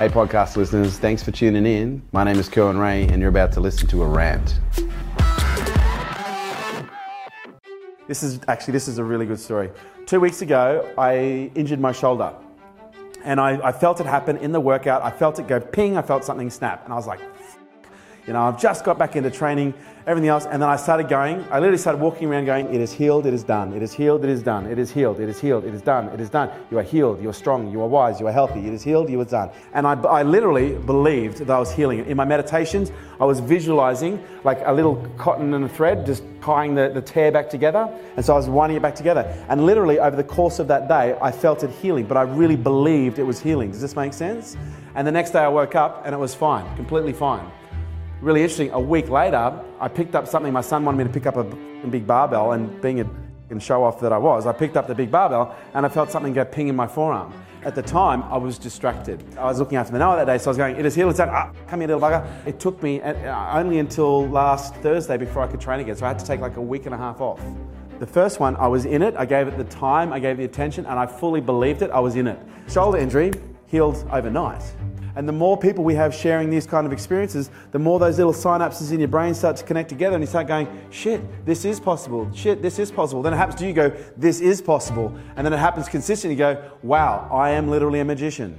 Hey, podcast listeners, thanks for tuning in. My name is Kerwin Rae, and you're about to listen to a rant. This is actually this is a really good story. Two weeks ago, I injured my shoulder, and I, I felt it happen in the workout. I felt it go ping. I felt something snap, and I was like, you know, I've just got back into training, everything else, and then I started going. I literally started walking around going, It is healed, it is done, it is healed, it is done, it is healed, it is healed, it is done, it is done. You are healed, you are strong, you are wise, you are healthy, it is healed, you are done. And I, I literally believed that I was healing. In my meditations, I was visualizing like a little cotton and a thread, just tying the, the tear back together. And so I was winding it back together. And literally, over the course of that day, I felt it healing, but I really believed it was healing. Does this make sense? And the next day, I woke up and it was fine, completely fine really interesting. A week later, I picked up something. My son wanted me to pick up a big barbell, and being a show off that I was, I picked up the big barbell and I felt something go ping in my forearm. At the time, I was distracted. I was looking after the Noah that day, so I was going, it is healed, it's out, ah, come here, little bugger. It took me uh, only until last Thursday before I could train again, so I had to take like a week and a half off. The first one, I was in it, I gave it the time, I gave the attention, and I fully believed it, I was in it. Shoulder injury healed overnight. And the more people we have sharing these kind of experiences, the more those little synapses in your brain start to connect together and you start going, shit, this is possible. Shit, this is possible. Then it happens to you, go, this is possible. And then it happens consistently, you go, wow, I am literally a magician.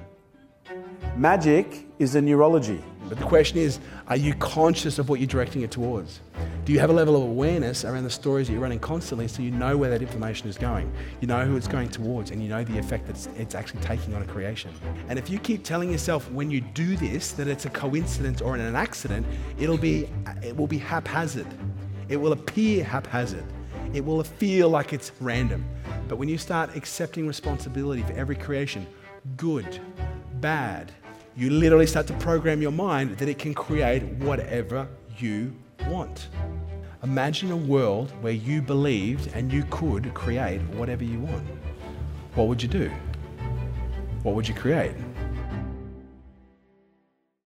Magic is a neurology. But the question is, are you conscious of what you're directing it towards? Do you have a level of awareness around the stories that you're running constantly so you know where that information is going? You know who it's going towards and you know the effect that it's actually taking on a creation. And if you keep telling yourself when you do this that it's a coincidence or an accident, it'll be, it will be haphazard. It will appear haphazard. It will feel like it's random. But when you start accepting responsibility for every creation, good, bad, you literally start to program your mind that it can create whatever you want. Imagine a world where you believed and you could create whatever you want. What would you do? What would you create?